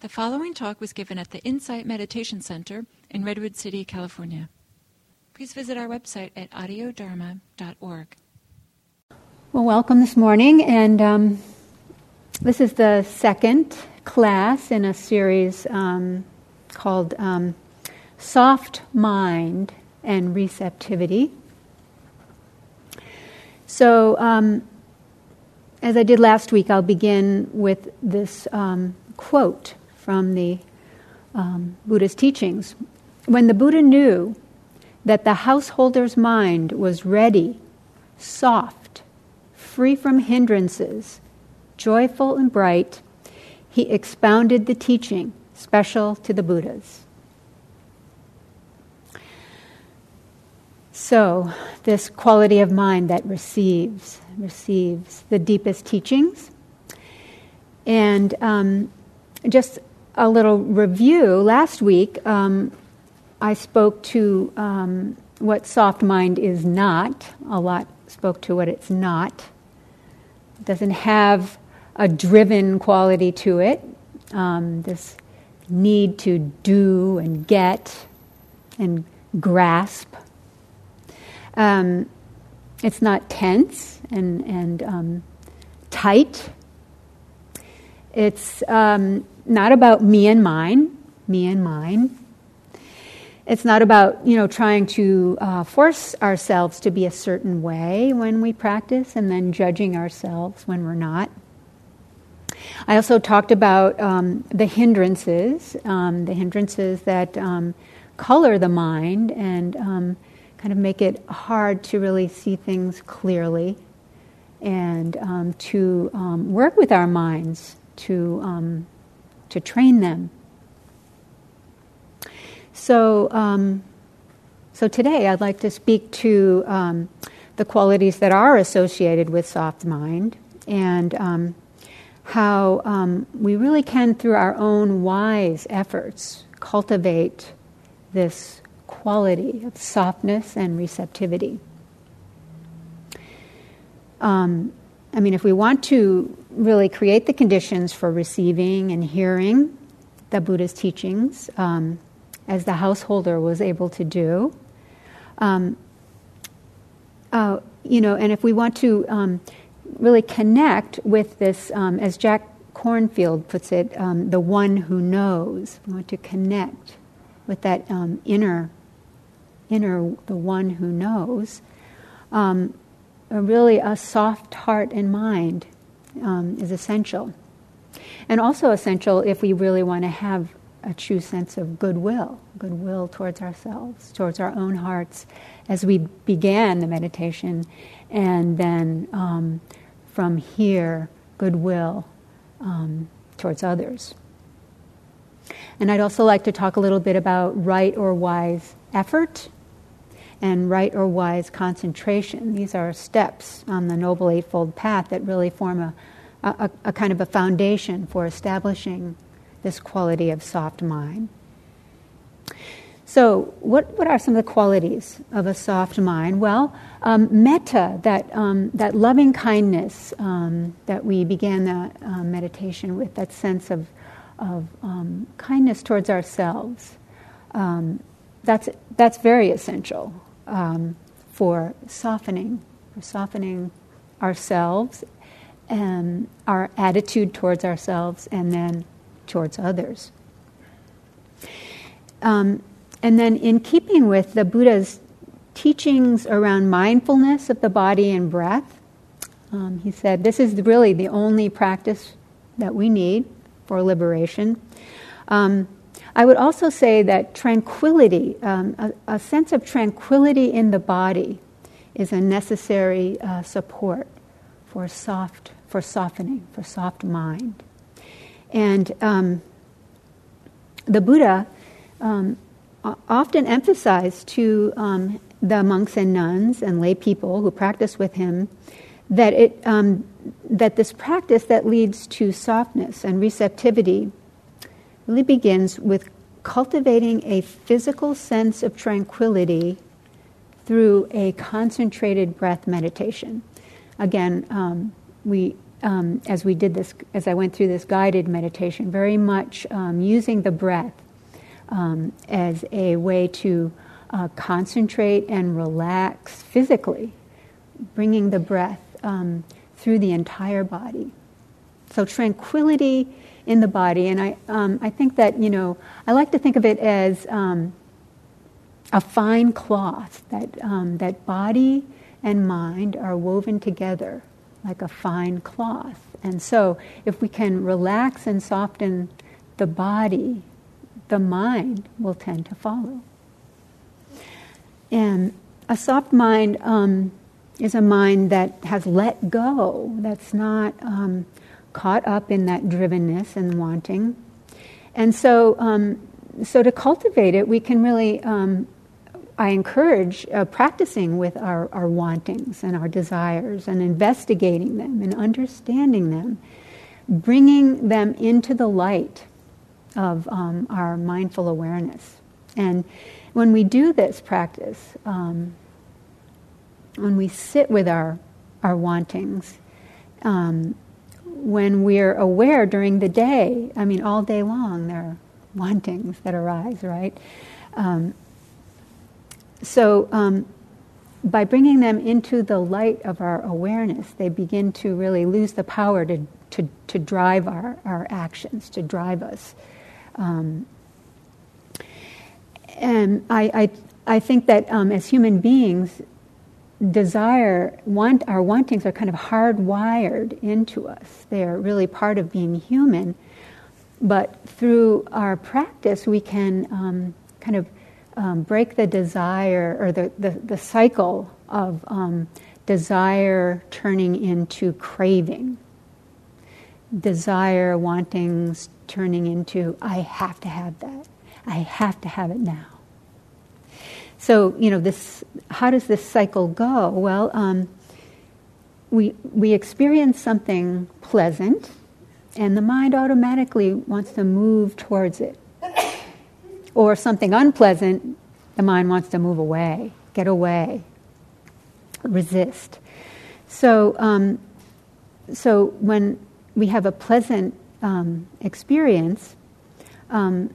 The following talk was given at the Insight Meditation Center in Redwood City, California. Please visit our website at audiodharma.org. Well, welcome this morning, and um, this is the second class in a series um, called um, Soft Mind and Receptivity. So, um, as I did last week, I'll begin with this um, quote from the um, Buddha's teachings. When the Buddha knew that the householder's mind was ready, soft, free from hindrances, joyful and bright, he expounded the teaching special to the Buddhas. So, this quality of mind that receives, receives the deepest teachings. And um, just a little review. Last week, um, I spoke to um, what soft mind is not. A lot spoke to what it's not. It doesn't have a driven quality to it. Um, this need to do and get and grasp. Um, it's not tense and, and um, tight. It's um, not about me and mine, me and mine. It's not about, you know, trying to uh, force ourselves to be a certain way when we practice and then judging ourselves when we're not. I also talked about um, the hindrances, um, the hindrances that um, color the mind and um, kind of make it hard to really see things clearly and um, to um, work with our minds to to train them. So, um, so today I'd like to speak to um, the qualities that are associated with soft mind and um, how um, we really can, through our own wise efforts, cultivate this quality of softness and receptivity. Um, I mean, if we want to really create the conditions for receiving and hearing the Buddha's teachings, um, as the householder was able to do, um, uh, you know, and if we want to um, really connect with this, um, as Jack Kornfield puts it, um, the one who knows, we want to connect with that um, inner, inner, the one who knows really a soft heart and mind um, is essential. And also essential if we really want to have a true sense of goodwill, goodwill towards ourselves, towards our own hearts, as we began the meditation, and then um, from here, goodwill um, towards others. And I'd also like to talk a little bit about right or wise effort and right or wise concentration. These are steps on the Noble Eightfold Path that really form a, a, a kind of a foundation for establishing this quality of soft mind. So, what, what are some of the qualities of a soft mind? Well, um, metta, that, um, that loving kindness um, that we began the uh, meditation with, that sense of, of um, kindness towards ourselves, um, that's, that's very essential um, for softening, for softening ourselves and our attitude towards ourselves and then towards others. Um, and then, in keeping with the Buddha's teachings around mindfulness of the body and breath, um, he said this is really the only practice that we need for liberation. Um, I would also say that tranquility, um, a, a, sense of tranquility in the body, is a necessary uh, support for soft, for softening, for soft mind. And um, the Buddha um, often emphasized to um, the monks and nuns and lay people who practice with him that it um, that this practice that leads to softness and receptivity really begins with cultivating a physical sense of tranquility through a concentrated breath meditation. Again, um, we um, as we did this, as I went through this guided meditation, very much um, using the breath um, as a way to uh, concentrate and relax physically, bringing the breath um, through the entire body. So tranquility in the body, and I, um, I think that you know, I like to think of it as um, a fine cloth that that body and mind are woven together like a fine cloth. And so, if we can relax and soften the body, the mind will tend to follow. And a soft mind um, is a mind that has let go, that's not um, caught up in that drivenness and wanting. And so, um, so to cultivate it, we can really um, I encourage uh, practicing with our, our wantings and our desires and investigating them and understanding them, bringing them into the light of um, our mindful awareness. And when we do this practice, um, when we sit with our, our wantings, um, when we're aware during the day, I mean, all day long, there are wantings that arise, right? Um, so, um, by bringing them into the light of our awareness, they begin to really lose the power to, to, to drive our, our actions, to drive us. Um, and I, I, I think that um, as human beings, desire, want, our wantings are kind of hardwired into us. They are really part of being human. But through our practice, we can um, kind of um, break the desire or the, the, the cycle of um, desire turning into craving, desire, wantings turning into, I have to have that, I have to have it now. So, you know, this, how does this cycle go? Well, um, we, we experience something pleasant, and the mind automatically wants to move towards it or something unpleasant, the mind wants to move away, get away, resist. So, um, so when we have a pleasant um, experience, um,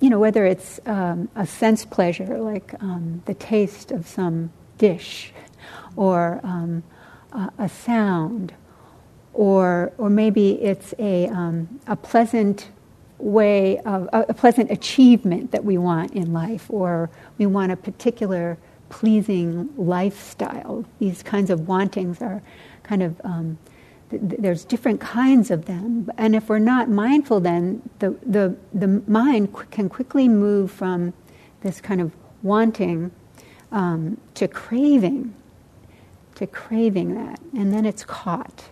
you know, whether it's um, a sense pleasure, like um, the taste of some dish, or um, a, a, sound, or or maybe it's a a pleasant way of a, pleasant achievement that we want in life, or we want a particular pleasing lifestyle. These kinds of wantings are kind of, um, there's different kinds of them. And if we're not mindful, then the, the, the mind can quickly move from this kind of wanting um, to craving, to craving that. And then it's caught.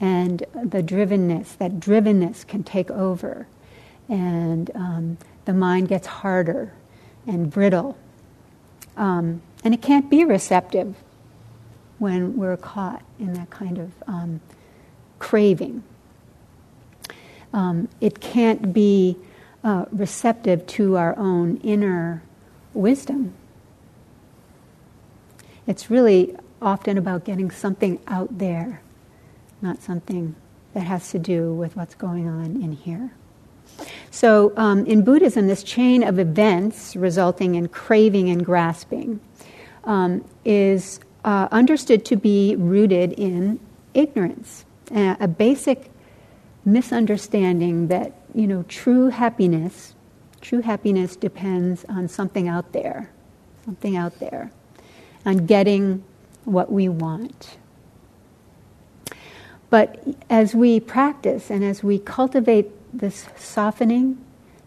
And the drivenness, that drivenness can take over and um, the mind gets harder and brittle. Um, and it can't be receptive when we're caught in that kind of um, craving. Um, it can't be uh, receptive to our own inner wisdom. It's really often about getting something out there, not something that has to do with what's going on in here. So, um, in Buddhism, this chain of events resulting in craving and grasping um, is uh, understood to be rooted in ignorance, uh, a basic misunderstanding that you know true happiness, true happiness depends on something out there, something out there, on getting what we want. But as we practice and as we cultivate this softening,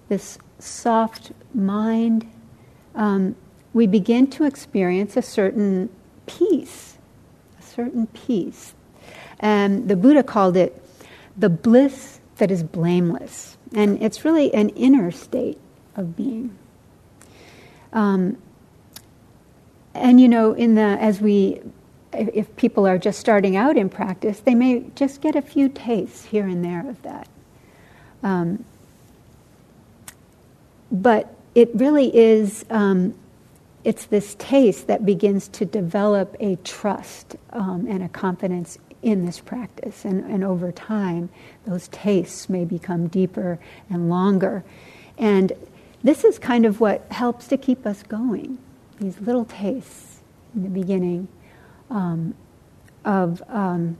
this soft mind, um, we begin to experience a certain peace, a certain peace. And the Buddha called it the bliss that is blameless. And it's really an inner state of being. Um, and you know, in the as we, if people are just starting out in practice, they may just get a few tastes here and there of that. Um, but it really is, um, it's this taste that begins to develop a trust um, and a confidence in this practice. And, and over time, those tastes may become deeper and longer. And this is kind of what helps to keep us going these little tastes in the beginning um, of um,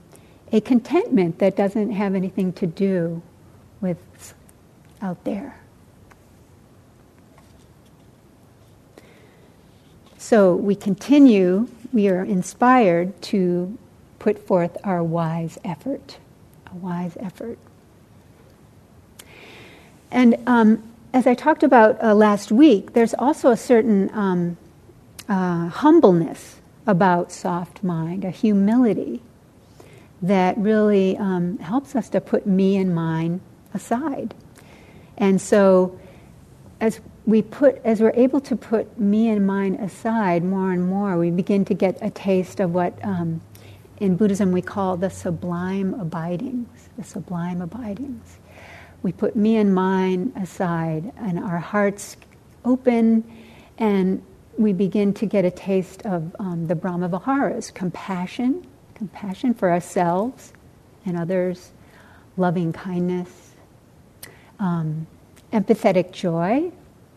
a contentment that doesn't have anything to do with out there. So we continue, we are inspired to put forth our wise effort, a wise effort. And um, as I talked about uh, last week, there's also a certain um, uh, humbleness about soft mind, a humility that really um, helps us to put me and mine aside. And so, as we put, as we're able to put me and mine aside more and more, we begin to get a taste of what um, in Buddhism we call the sublime abidings. The sublime abidings. We put me and mine aside, and our hearts open, and we begin to get a taste of um, the Brahma Viharas compassion, compassion for ourselves and others, loving kindness, um, empathetic joy,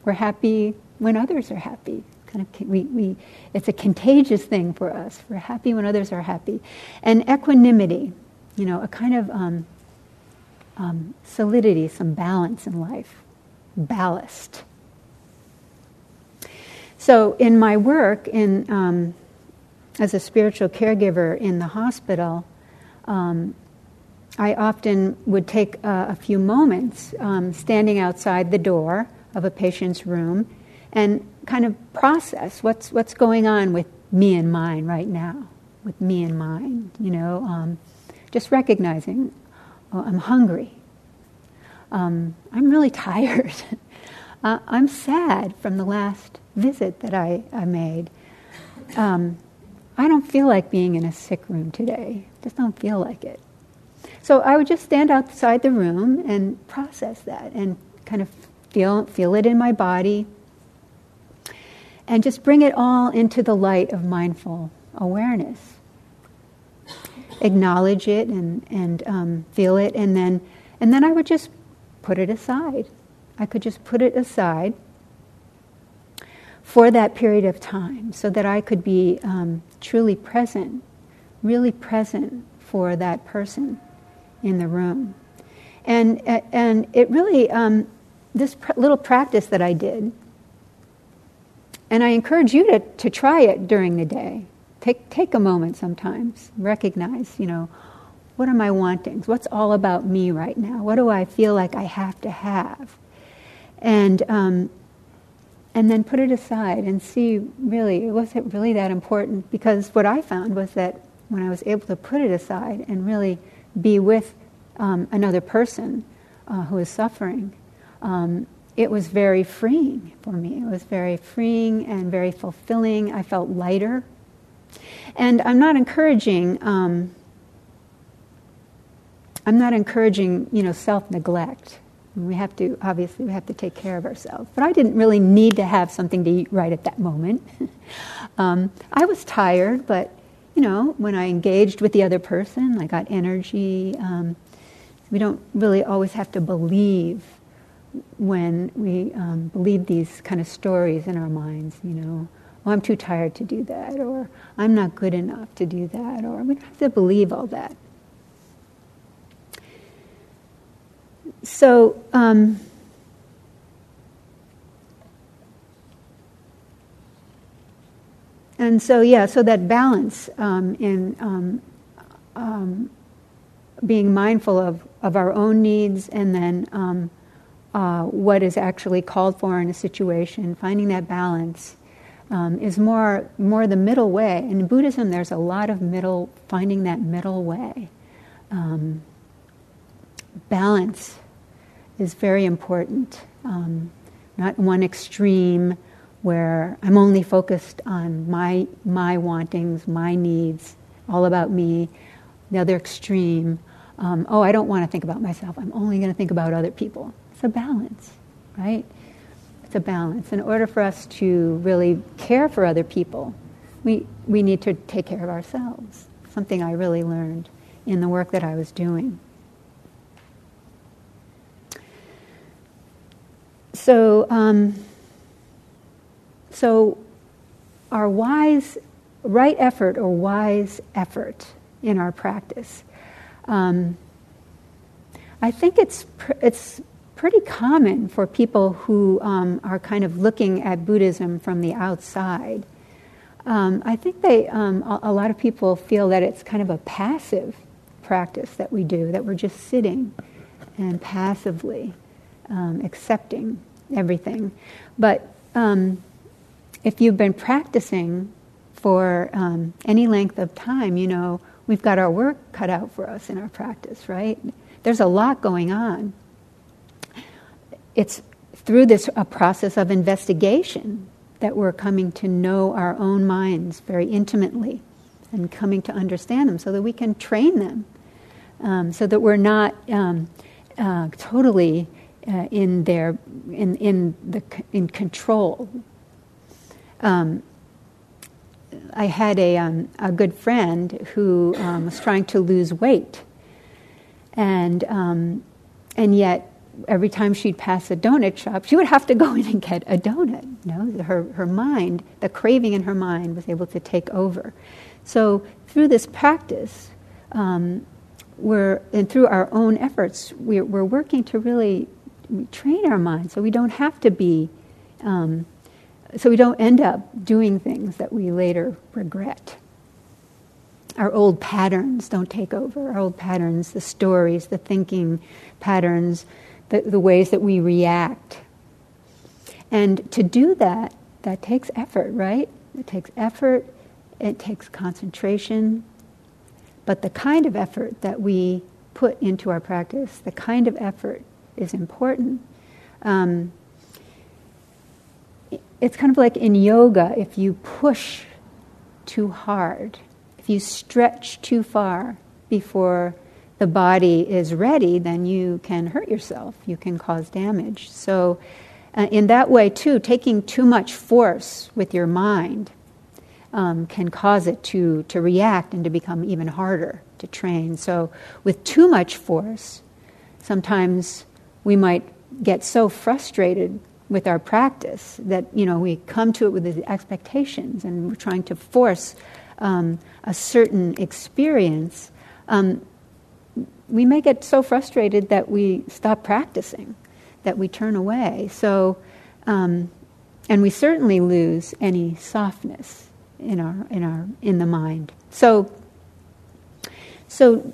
we're happy when others are happy. Kind of, we, we, it's a contagious thing for us. We're happy when others are happy. And equanimity, you know, a kind of um, um, solidity, some balance in life, ballast. So, in my work in, um, as a spiritual caregiver in the hospital, um, I often would take uh, a few moments um, standing outside the door of a patient's room and kind of process what's, what's going on with me and mine right now, with me and mine, you know, um, just recognizing oh, I'm hungry. Um, I'm really tired. uh, I'm sad from the last visit that I, I made. Um, I don't feel like being in a sick room today. Just don't feel like it. So I would just stand outside the room and process that and kind of feel, feel it in my body, and just bring it all into the light of mindful awareness. Acknowledge it and, and um, feel it, and then, and then I would just put it aside. I could just put it aside for that period of time so that I could be um, truly present, really present for that person in the room. And, and it really, um, this pr- little practice that I did, and I encourage you to, to try it during the day. Take, take a moment sometimes, recognize, you know, what are my wantings? What's all about me right now? What do I feel like I have to have? And, um, and then put it aside and see really, was it really that important? Because what I found was that when I was able to put it aside and really be with um, another person uh, who is suffering, um, it was very freeing for me. It was very freeing and very fulfilling. I felt lighter. And I'm not encouraging. Um, I'm not encouraging, you know, self-neglect. We have to obviously we have to take care of ourselves. But I didn't really need to have something to eat right at that moment. um, I was tired, but you know, when I engaged with the other person, I got energy. Um, we don't really always have to believe when we um, believe these kind of stories in our minds, you know, oh, I'm too tired to do that, or I'm not good enough to do that, or we don't have to believe all that. So, um, and so, yeah, so that balance um, in um, um being mindful of, of our own needs and then um, uh, what is actually called for in a situation, finding that balance um, is more more the middle way. In Buddhism, there's a lot of middle, finding that middle way. Um, balance is very important. Um, not one extreme where I'm only focused on my my wantings, my needs, all about me. The other extreme, um, oh, I don't want to think about myself. I'm only going to think about other people. It's a balance, right? It's a balance. In order for us to really care for other people, we, we need to take care of ourselves. Something I really learned in the work that I was doing. So, um, so our wise, right effort or wise effort in our practice. Um, I think it's it's pretty common for people who um, are kind of looking at Buddhism from the outside. Um, I think they um, a, a, lot of people feel that it's kind of a passive practice that we do, that we're just sitting and passively um, accepting everything. But um, if you've been practicing for um, any length of time, you know we've got our work cut out for us in our practice, right? There's a lot going on. It's through this a process of investigation that we're coming to know our own minds very intimately and coming to understand them so that we can train them, um, so that we're not um, uh, totally uh, in their in in the in control. Um, I had a, um, a good friend who um, was trying to lose weight, and um, and yet every time she'd pass a donut shop, she would have to go in and get a donut. You know, her her mind, the craving in her mind, was able to take over. So through this practice, um, we're and through our own efforts, we're, we're working to really train our mind so we don't have to be. Um, so we don't end up doing things that we later regret. Our old patterns don't take over. Our old patterns, the stories, the thinking patterns, the, the ways that we react. And to do that, that takes effort, right? It takes effort, it takes concentration. But the kind of effort that we put into our practice, the kind of effort is important. Um, it's kind of like in yoga, if you push too hard, if you stretch too far before the body is ready, then you can hurt yourself, you can cause damage. So, uh, in that way, too, taking too much force with your mind um, can cause it to, to react and to become even harder to train. So, with too much force, sometimes we might get so frustrated with our practice that you know we come to it with expectations and we're trying to force um, a certain experience um, we may get so frustrated that we stop practicing that we turn away so um, and we certainly lose any softness in our in our in the mind so so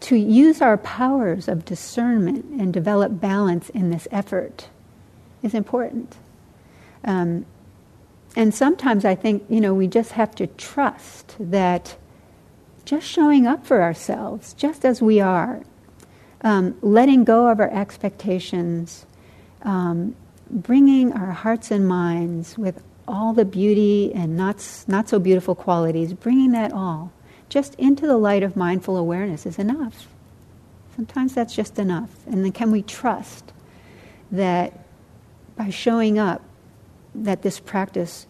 to use our powers of discernment and develop balance in this effort is important. Um, and sometimes I think, you know, we just have to trust that just showing up for ourselves, just as we are, um, letting go of our expectations, um, bringing our hearts and minds with all the beauty and not, not so beautiful qualities, bringing that all just into the light of mindful awareness is enough. Sometimes that's just enough. And then can we trust that by showing up that this practice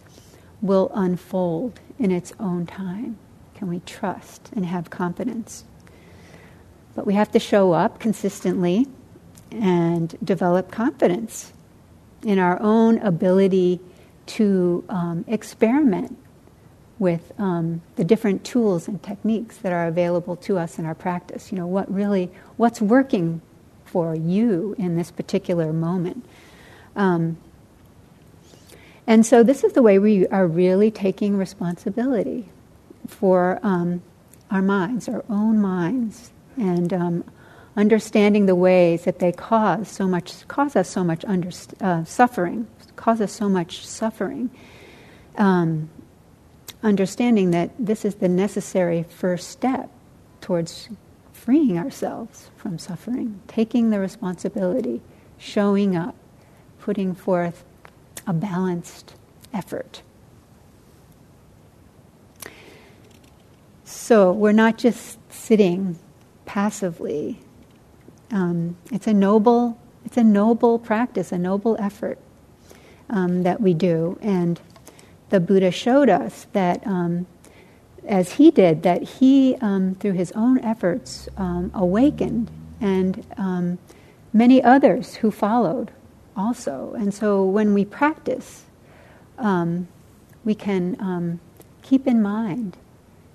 will unfold in its own time. Can we trust and have confidence? But we have to show up consistently and develop confidence in our own ability to um, experiment with um, the different tools and techniques that are available to us in our practice. You know, what really, what's working for you in this particular moment? Um, and so this is the way we are really taking responsibility for um, our minds, our own minds, and um, understanding the ways that they cause so much, cause us so much under, uh, suffering, cause us so much suffering. Um, understanding that this is the necessary first step towards freeing ourselves from suffering, taking the responsibility, showing up, putting forth a balanced effort. So we're not just sitting passively. Um, it's a noble, it's a noble practice, a noble effort um, that we do, and the Buddha showed us that um, as he did, that he, um, through his own efforts, um, awakened, and um, many others who followed also. And so when we practice, we can keep in mind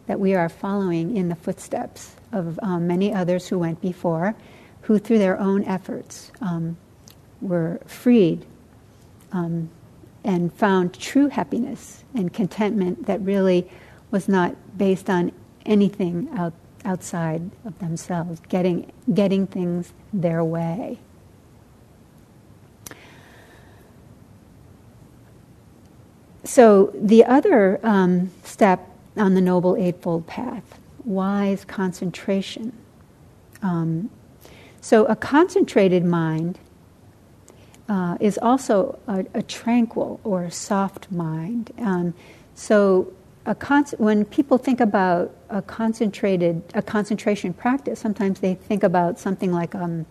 that we are following in the footsteps of um, many others who went before, who through their own efforts were freed and found true happiness and contentment that really was not based on anything out, outside of themselves, getting, getting things their way. So, the other um, step on the Noble Eightfold Path, wise concentration. Um, so, a concentrated mind uh, is also a, a, tranquil or a soft mind. Um, so, con- when people think about a concentrated a concentration practice, sometimes they think about something like um,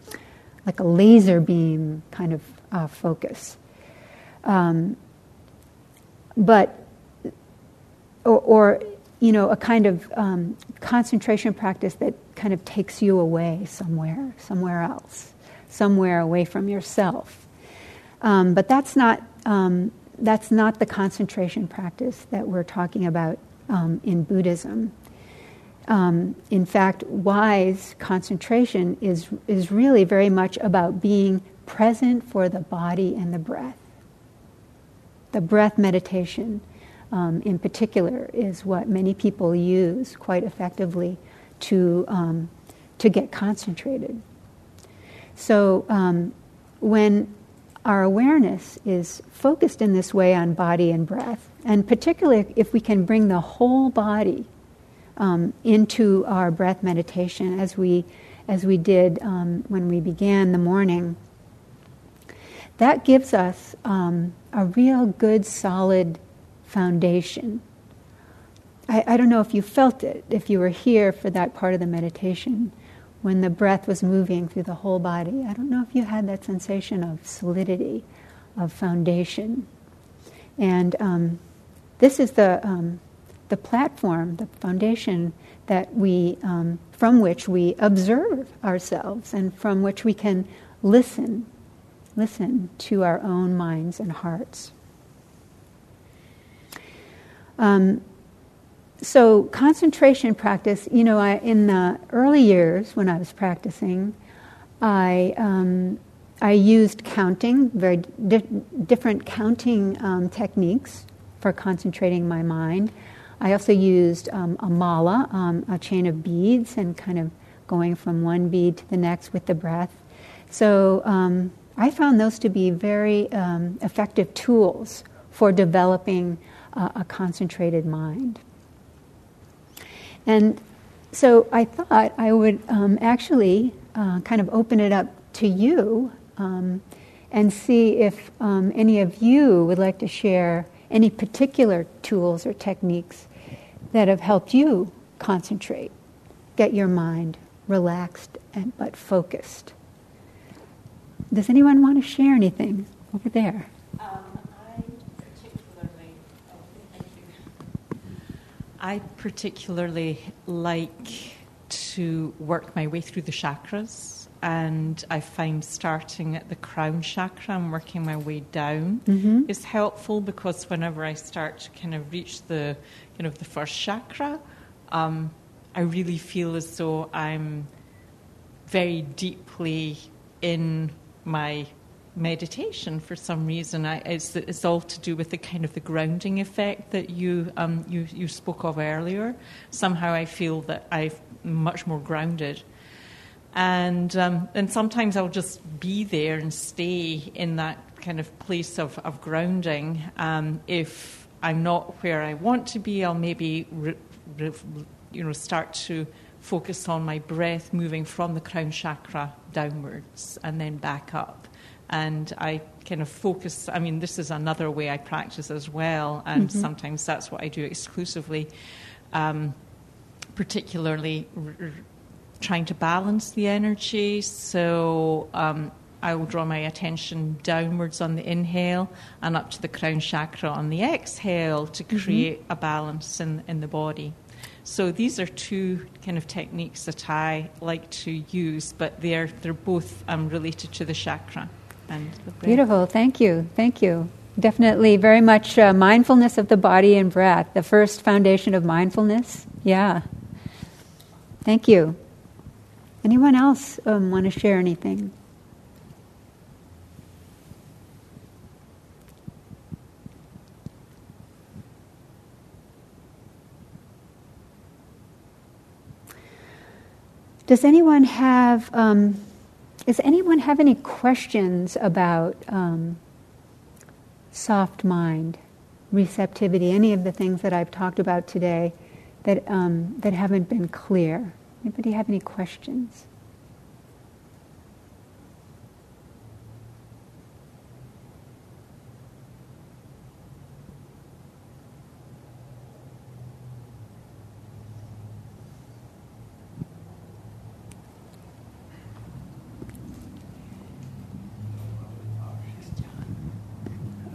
like a laser beam kind of uh, focus. Um, but or, or, you know a kind of um, concentration practice that kind of takes you away somewhere, somewhere else, somewhere away from yourself. Um, but that's not, um, that's not the concentration practice that we're talking about um, in Buddhism. Um, in fact, wise concentration is, is really very much about being present for the body and the breath. The breath meditation, um, in particular, is what many people use quite effectively to, um, to get concentrated. So, when our awareness is focused in this way on body and breath, and particularly if we can bring the whole body um, into our breath meditation, as we as we did um, when we began the morning, that gives us um, a real good, solid foundation. I, I don't know if you felt it, if you were here for that part of the meditation when the breath was moving through the whole body. I don't know if you had that sensation of solidity, of foundation. And um, this is the, um, the platform, the foundation that we, um, from which we observe ourselves and from which we can listen, listen to our own minds and hearts. Um, so concentration practice, you know, I, in the early years when I was practicing, I um, I used counting, very di- different counting um, techniques for concentrating my mind. I also used um, a mala, um, a chain of beads, and kind of going from one bead to the next with the breath. So um, I found those to be very um, effective tools for developing uh, a concentrated mind. And so I thought I would um, actually uh, kind of open it up to you um, and see if um, any of you would like to share any particular tools or techniques that have helped you concentrate, get your mind relaxed and but focused. Does anyone want to share anything over there? Um, I particularly like to work my way through the chakras, and I find starting at the crown chakra and working my way down mm-hmm. is helpful because whenever I start to kind of reach the kind of the first chakra, um, I really feel as though I'm very deeply in my meditation for some reason. I, it's, it's, all to do with the kind of the grounding effect that you, um, you, you spoke of earlier. Somehow I feel that I'm much more grounded. And, um, and sometimes I'll just be there and stay in that kind of place of, of grounding. Um, if I'm not where I want to be, I'll maybe re, re, you know, start to focus on my breath moving from the crown chakra downwards and then back up and I kind of focus. I mean, this is another way I practice as well, and mm-hmm. sometimes that's what I do exclusively, um, particularly r- r- trying to balance the energy. So um, I will draw my attention downwards on the inhale and up to the crown chakra on the exhale to mm-hmm. create mm-hmm. a balance in, in the body. So these are two kind of techniques that I like to use, but they're they're both um, related to the chakra Beautiful. Thank you. Thank you. Definitely, very much uh, mindfulness of the body and breath. The first foundation of mindfulness. Yeah. Thank you. Anyone else um, want to share anything? Does anyone have um, does anyone have any questions about um, soft mind, receptivity, any of the things that I've talked about today that um, that haven't been clear? Anybody have any questions?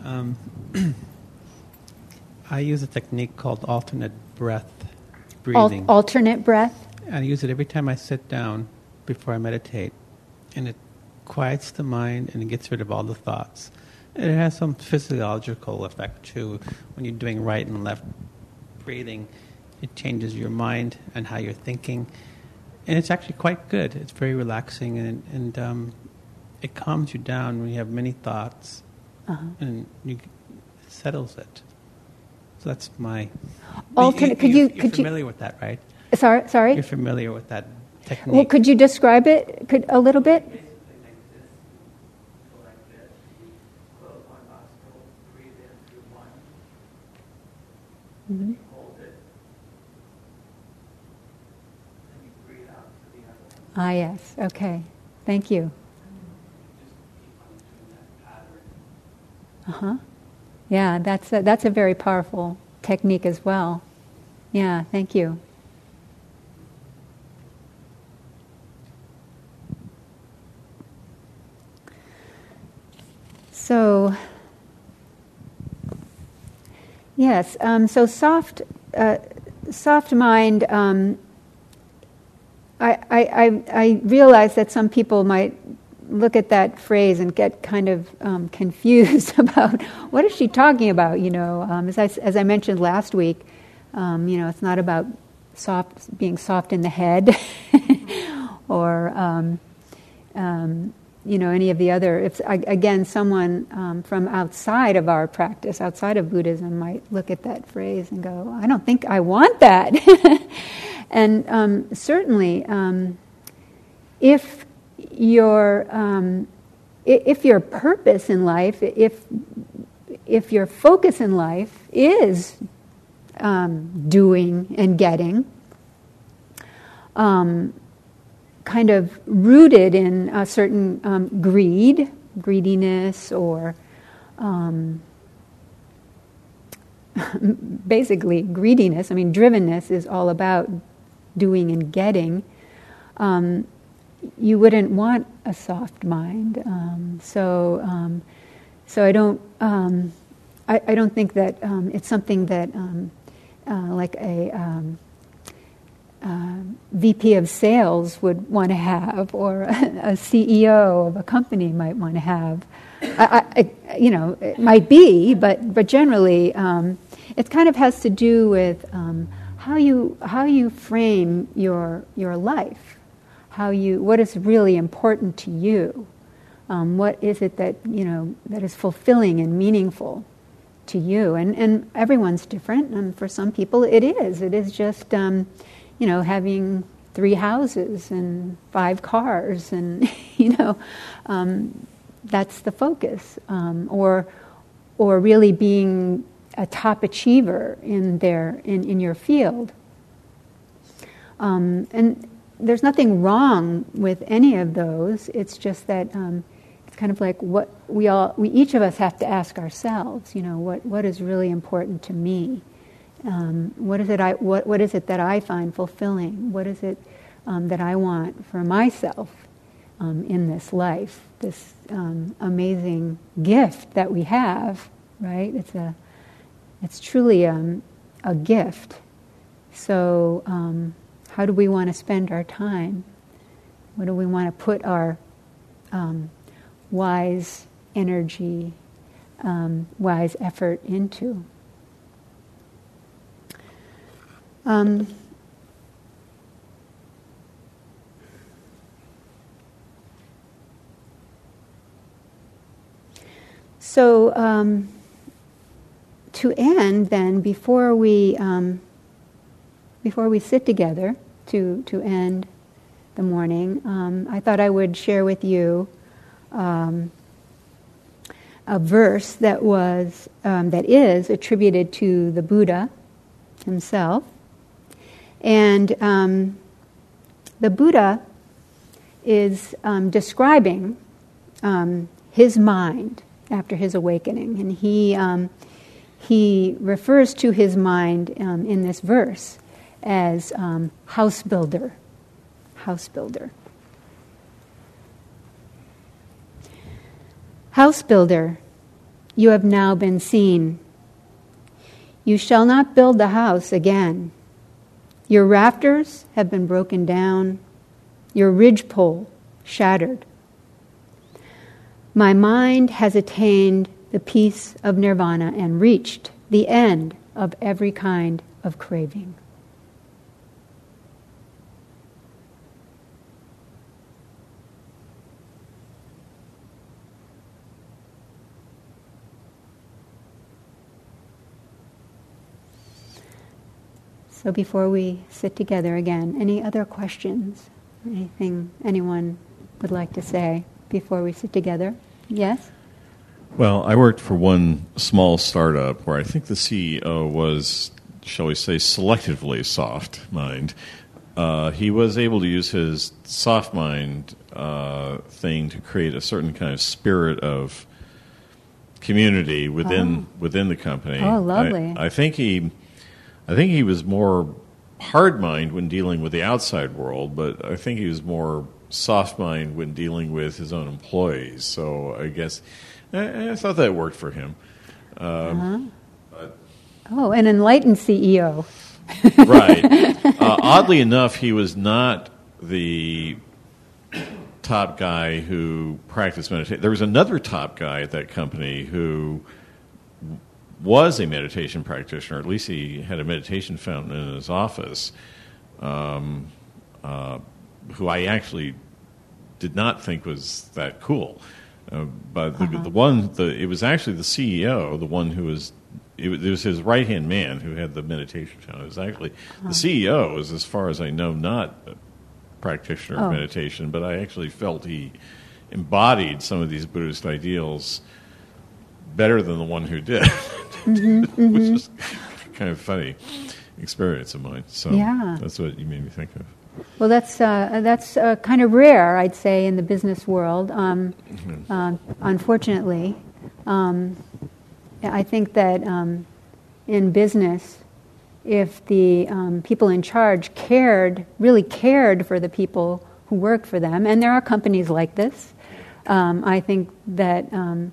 Um, I use a technique called alternate breath Al- breathing. alternate breath. I use it every time I sit down before I meditate. And it quiets the mind and it gets rid of all the thoughts. And it has some physiological effect too. When you're doing right and left breathing, it changes your mind and how you're thinking. And it's actually quite good. It's very relaxing and, and um, it calms you down when you have many thoughts Uh-huh. and you, it settles it. So that's my. Alternate- could you- You're could you- familiar with that, right? Sorry, sorry. You're familiar with that technique. Well, could you describe it could, a little bit? Mhm. Ah, yes. Okay. Thank you. Uh huh. Yeah, that's a, that's a very powerful technique as well. Yeah, thank you. So, yes, um, so soft, uh, soft mind. Um, I, I, I, I realize that some people might look at that phrase and get kind of um, confused about what is she talking about. You know, um, as I as I mentioned last week, um, you know, it's not about soft being soft in the head or um, um, you know any of the other. If again, someone um, from outside of our practice, outside of Buddhism, might look at that phrase and go, "I don't think I want that." and certainly, if your um, if your purpose in life, if if your focus in life is um, doing and getting, um, kind of rooted in a certain um, greed, greediness, or um, basically greediness. I mean, drivenness is all about doing and getting. Um, you wouldn't want a soft mind. Um, so, um, so I don't. Um, I, I don't think that um, it's something that, um, uh, like a um, uh, VP of sales would want to have, or a CEO of a company might want to have. I, I, you know, it might be, but but generally, it kind of has to do with how you how you frame your your life, how you what is really important to you, um, what is it that you know that is fulfilling and meaningful to you, and and everyone's different, and for some people it is. It is just um, you know having three houses and five cars, and you know. Um, that's the focus, um, or or really being a top achiever in their in, in your field. Um, and there's nothing wrong with any of those. It's just that um, it's kind of like what we all we each of us have to ask ourselves. You know, what what is really important to me? Um, what is it I what what is it that I find fulfilling? What is it um, that I want for myself um, in this life? This um, amazing gift that we have, right? It's a it's truly um, a gift. So, how do we want to spend our time? What do we want to put our um, wise energy, um, wise effort into? Um, so, um, to end, then, before we um, before we sit together to to end the morning, um, I thought I would share with you um, a verse that was um, that is attributed to the Buddha himself, and um, the Buddha is um, describing um, his mind after his awakening, and he he refers to his mind in this verse as um, house builder. House builder. House builder, you have now been seen. You shall not build the house again. Your rafters have been broken down, your ridgepole shattered. My mind has attained the peace of nirvana and reached the end of every kind of craving. So before we sit together again, any other questions? Anything anyone would like to say before we sit together? Yes? Well, I worked for one small startup where I think the CEO was, shall we say, selectively soft mind. Uh, he was able to use his soft mind uh, thing to create a certain kind of spirit of community within oh. within the company. Oh, lovely! I, I, think he, I think he was more hard mind when dealing with the outside world, but I think he was more soft mind when dealing with his own employees. So I guess I, I thought that worked for him. Um, uh-huh. oh, an enlightened CEO. right. Uh, oddly enough, he was not the top guy who practiced meditation. There was another top guy at that company who was a meditation practitioner. At least he had a meditation fountain in his office. Um, uh, who I actually did not think was that cool. Uh, but the, uh-huh. the, one, the, it was actually the CEO, the one who was, it, it was his right hand man who had the meditation fountain. It was actually uh-huh. the CEO is, as far as I know, not a practitioner oh. of meditation, but I actually felt he embodied some of these Buddhist ideals better than the one who did, mm-hmm, which mm-hmm. is kind of funny experience of mine. So yeah. that's what you made me think of. Well, that's uh, that's uh, kind of rare, I'd say, in the business world. Um, mm-hmm. uh, unfortunately, um, I think that um, in business, if the um, people in charge cared, really cared for the people who work for them, and there are companies like this, um, I think that um,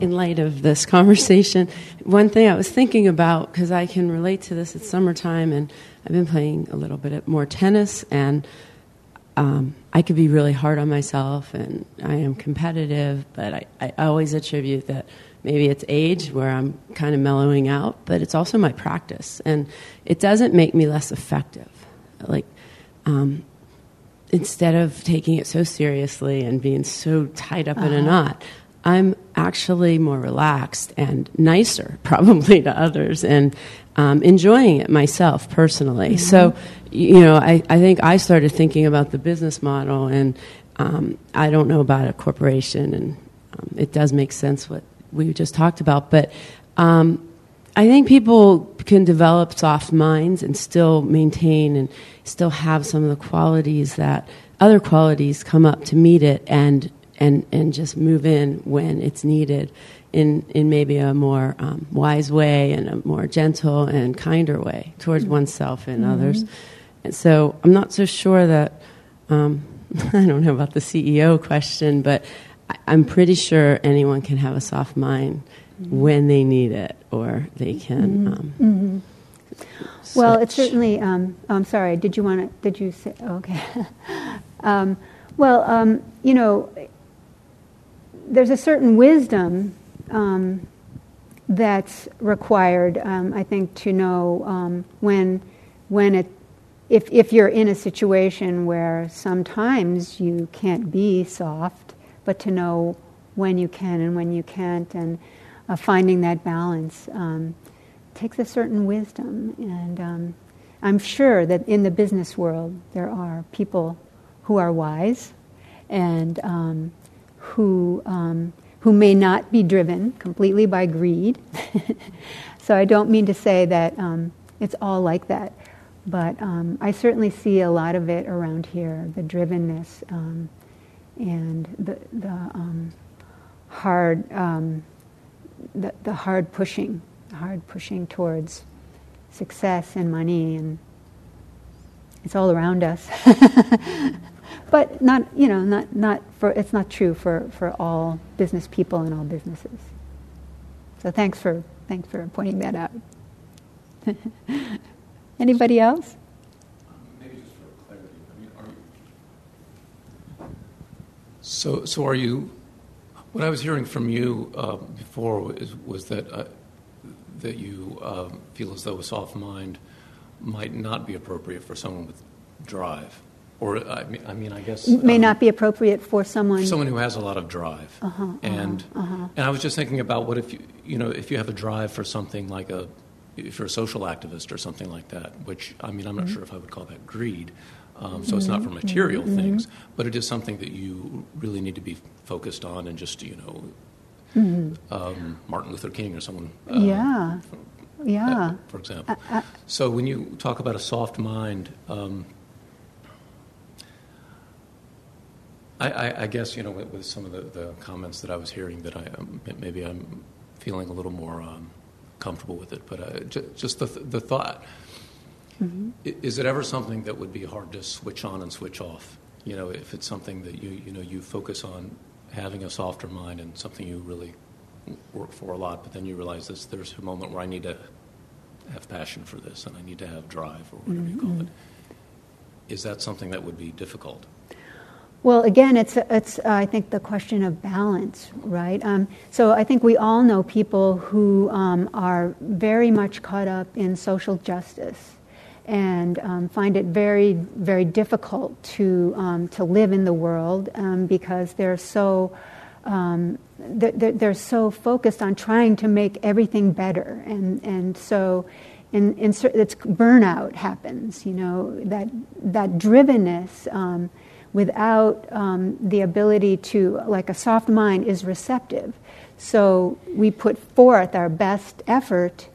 In light of this conversation, one thing I was thinking about, because I can relate to this, it's summertime, and I've been playing a little bit more tennis, and um, I could be really hard on myself, and I am competitive, but I, I always attribute that maybe it's age where I'm kind of mellowing out, but it's also my practice, and it doesn't make me less effective. Like, um, instead of taking it so seriously and being so tied up uh-huh. in a uh-huh. knot, I'm actually more relaxed and nicer, probably to others, and um, enjoying it myself personally. Mm-hmm. So, you know, I, I think I started thinking about the business model, and um, I don't know about a corporation, and um, it does make sense what we just talked about, but um, I think people can develop soft minds and still maintain and still have some of the qualities that other qualities come up to meet it and and and just move in when it's needed in in maybe a more um, wise way and a more gentle and kinder way towards mm-hmm. oneself and mm-hmm. others. And so I'm not so sure that um, I don't know about the CEO question, but I, I'm pretty sure anyone can have a soft mind mm-hmm. when they need it, or they can. Mm-hmm. Um, mm-hmm. well, it's certainly. Um, oh, I'm sorry. Did you want to? Did you say? Okay. Um, well, um, you know, there's a certain wisdom um, that's required, um, I think, to know um, when when it if if you're in a situation where sometimes you can't be soft, but to know when you can and when you can't, and uh, finding that balance um, takes a certain wisdom. And um, I'm sure that in the business world there are people who are wise and um, who who may not be driven completely by greed. so I don't mean to say that um, it's all like that, but um, I certainly see a lot of it around here the drivenness um, and the, the um, hard, um, the, the hard pushing, hard pushing towards success and money, and it's all around us. but not you know not not for it's not true for for all business people and all businesses. So thanks for thanks for pointing that out. Anybody else? So so are you? What I was hearing from you uh, before was, was that uh, that you uh, feel as though a soft mind might not be appropriate for someone with drive or I mean, I, mean, I guess may um, not be appropriate for someone someone who has a lot of drive. Uh-huh, uh-huh, and uh-huh. and I was just thinking about what if you you know if you have a drive for something like a if you're a social activist or something like that, which I mean I'm not mm-hmm. sure if I would call that greed. Um, so mm-hmm. it's not for mm-hmm. material mm-hmm. things, but it is something that you really need to be focused on and just you know mm-hmm. um, Martin Luther King or someone. Uh, yeah. yeah. Uh, for example. Uh, uh, so when you talk about a soft mind. Um, I, I, I, guess you know with, with some of the, the, comments that I was hearing that I um, maybe I'm feeling a little more um, comfortable with it, but uh, j- just the the thought mm-hmm. is it ever something that would be hard to switch on and switch off? You know, if it's something that you you know you focus on having a softer mind and something you really work for a lot, but then you realize this, there's a moment where I need to have passion for this and I need to have drive or whatever mm-hmm. you call mm-hmm. it. Is that something that would be difficult? Well, again, it's, it's uh, I think, the question of balance, right? Um, so I think we all know people who um, are very much caught up in social justice and um, find it very, very difficult to, um, to live in the world um, because they're so, um, they're, they're, so focused on trying to make everything better. And, and so in, in, it's burnout happens, you know, that, that drivenness without um, the ability to, like a soft mind is receptive. So we put forth our best effort,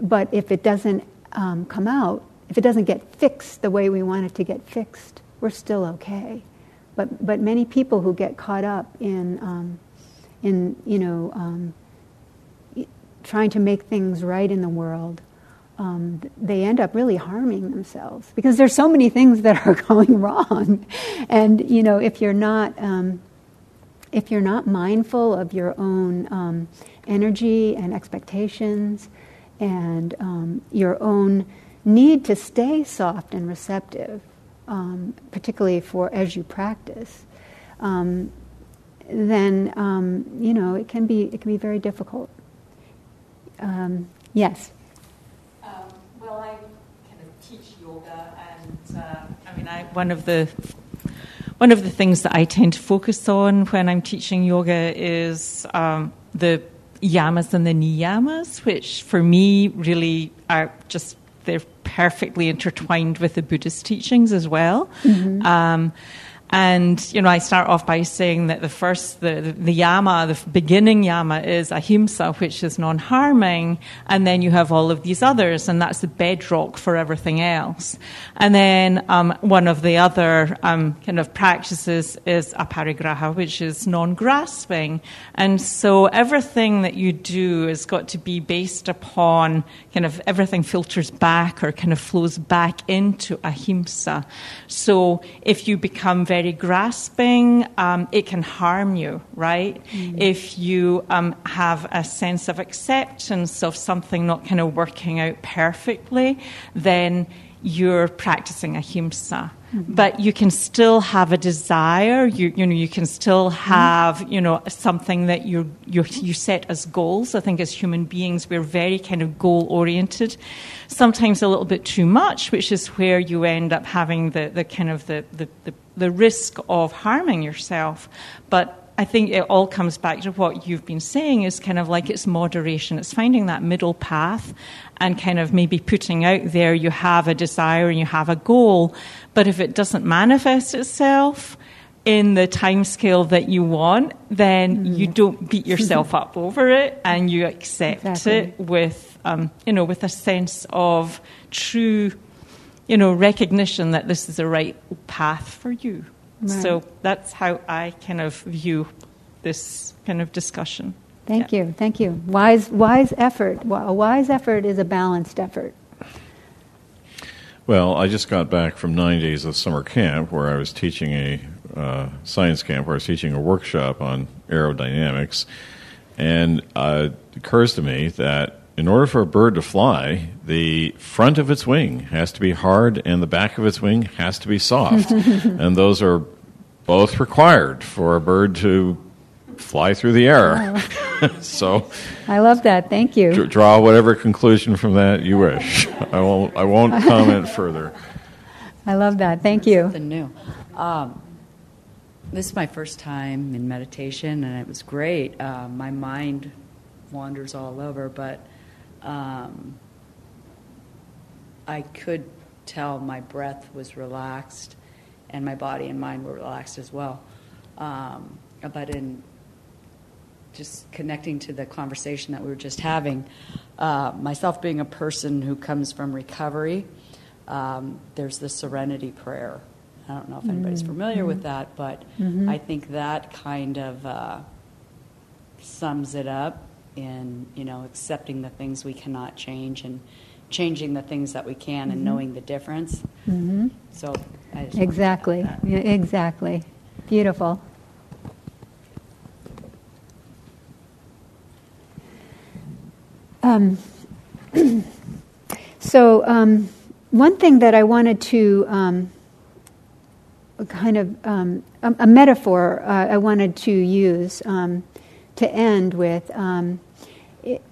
but if it doesn't um, come out, if it doesn't get fixed the way we want it to get fixed, we're still okay. But, but many people who get caught up in, um, in you know, um, trying to make things right in the world um, they end up really harming themselves because there's so many things that are going wrong, and you know if you're not um, if you're not mindful of your own um, energy and expectations and um, your own need to stay soft and receptive, um, particularly for as you practice, um, then you know it can be it can be very difficult. yes. I kind of teach yoga, and uh, I mean, I, one of the one of the things that I tend to focus on when I'm teaching yoga is um, the yamas and the niyamas, which for me really are just they're perfectly intertwined with the Buddhist teachings as well. Mm-hmm. Um, And, you know, I start off by saying that the first, the, the yama, the beginning yama is ahimsa, which is non harming. And then you have all of these others, and that's the bedrock for everything else. And then um, one of the other um, kind of practices is aparigraha, which is non grasping. And so everything that you do has got to be based upon kind of everything filters back or kind of flows back into ahimsa. So if you become very grasping, um, it can harm you, right? Mm. If you um, have a sense of acceptance of something not kind of working out perfectly, then you're practicing ahimsa. Mm-hmm. But you can still have a desire. You, you know, you can still mm-hmm. have, mm-hmm. you know, something that you you you set as goals. I think as human beings, we're very kind of goal oriented. Sometimes a little bit too much, which is where you end up having the, the kind of the, the, the, the risk of harming yourself. But I think it all comes back to what you've been saying is kind of like it's moderation. It's finding that middle path and kind of maybe putting out there you have a desire and you have a goal, but if it doesn't manifest itself in the time scale that you want, then mm-hmm. you don't beat yourself up over it and you accept exactly. it with, um, you know, with a sense of true, you know, recognition that this is the right path for you. Right. So that's how I kind of view this kind of discussion. Thank yeah. you, thank you. Wise, wise effort. A wise effort is a balanced effort. Well, I just got back from nine days of summer camp where I was teaching a uh, science camp where I was teaching a workshop on aerodynamics, and uh, it occurs to me that in order for a bird to fly, the front of its wing has to be hard and the back of its wing has to be soft. and those are both required for a bird to fly through the air. so I love that. Thank you. D- draw whatever conclusion from that you wish. I won't I won't comment further. I love that. Thank you. Something new. Um, this is my first time in meditation, and it was great. Uh, my mind wanders all over, but um, I could tell my breath was relaxed and my body and mind were relaxed as well. Um, but in just connecting to the conversation that we were just having, uh, myself being a person who comes from recovery, um, there's the serenity prayer. I don't know if anybody's mm-hmm. familiar with that, but mm-hmm. I think that kind of uh, sums it up in you know accepting the things we cannot change and changing the things that we can mm-hmm. and knowing the difference. Mm-hmm. So exactly, yeah, exactly, beautiful. Um, so um, one thing that I wanted to um, kind of um, a, a, metaphor uh, I wanted to use um, to end with um,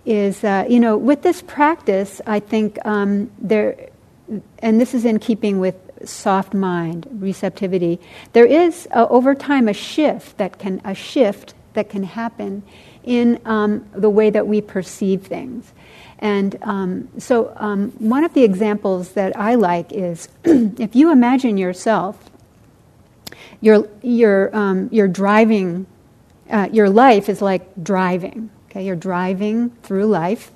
is, uh, you know, with this practice, I think um, there, and this is in keeping with soft mind, receptivity, there is uh, over time a shift that can, a shift that can happen in um, the way that we perceive things. And um, so, um, one of the examples that I like is if you imagine yourself, you're, you're, um, you're driving uh, your life is like driving. Okay, you're driving through life,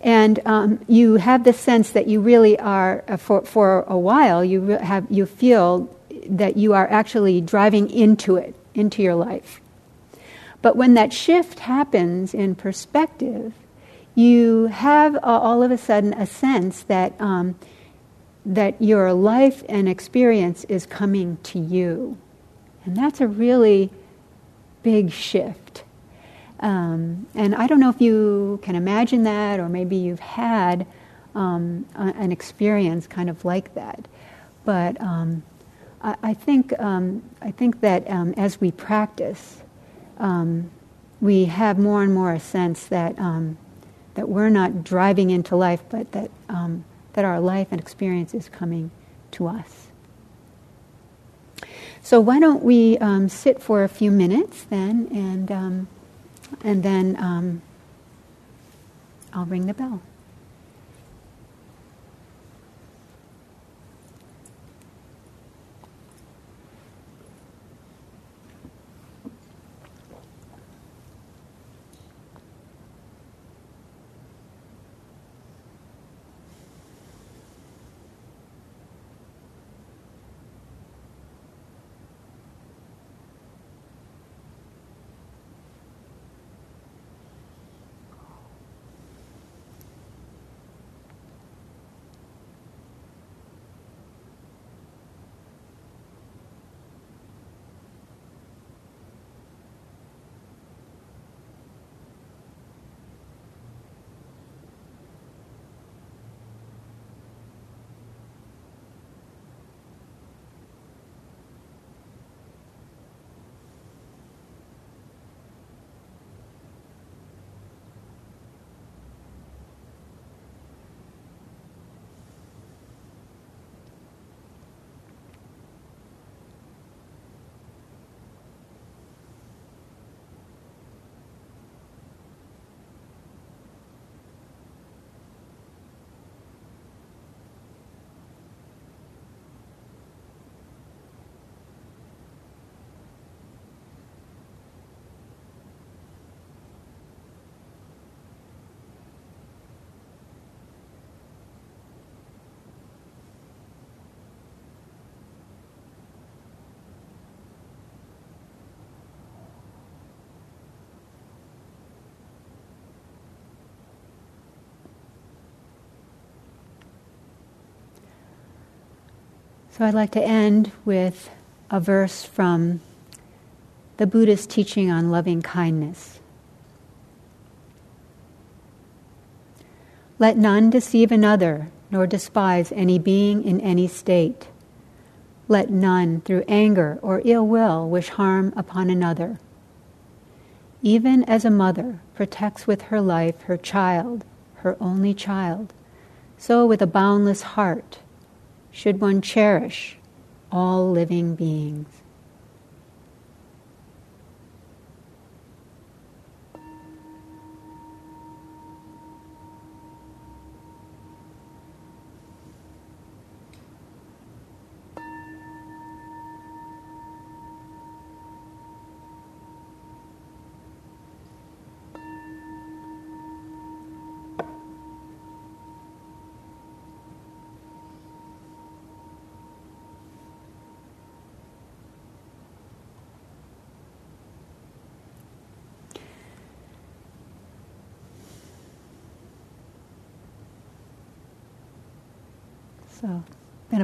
and um, you have the sense that you really are uh, for for a while. You have you feel that you are actually driving into it, into your life. But when that shift happens in perspective, you have uh, all of a sudden a sense that um, that your life and experience is coming to you, and that's a really big shift. Um, and I don't know if you can imagine that, or maybe you've had um, a, an experience kind of like that. But um, I, I, think um, I think that um, as we practice, um, we have more and more a sense that that we're not driving into life, but that that our life and experience is coming to us. So why don't we sit for a few minutes then, and and then um, I'll ring the bell. So I'd like to end with a verse from the Buddhist teaching on loving kindness. Let none deceive another, nor despise any being in any state. Let none, through anger or ill will, wish harm upon another. Even as a mother protects with her life her child, her only child, so with a boundless heart should one cherish all living beings.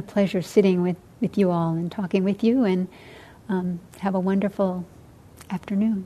Pleasure sitting with, with you all and talking with you, and um, have a wonderful afternoon.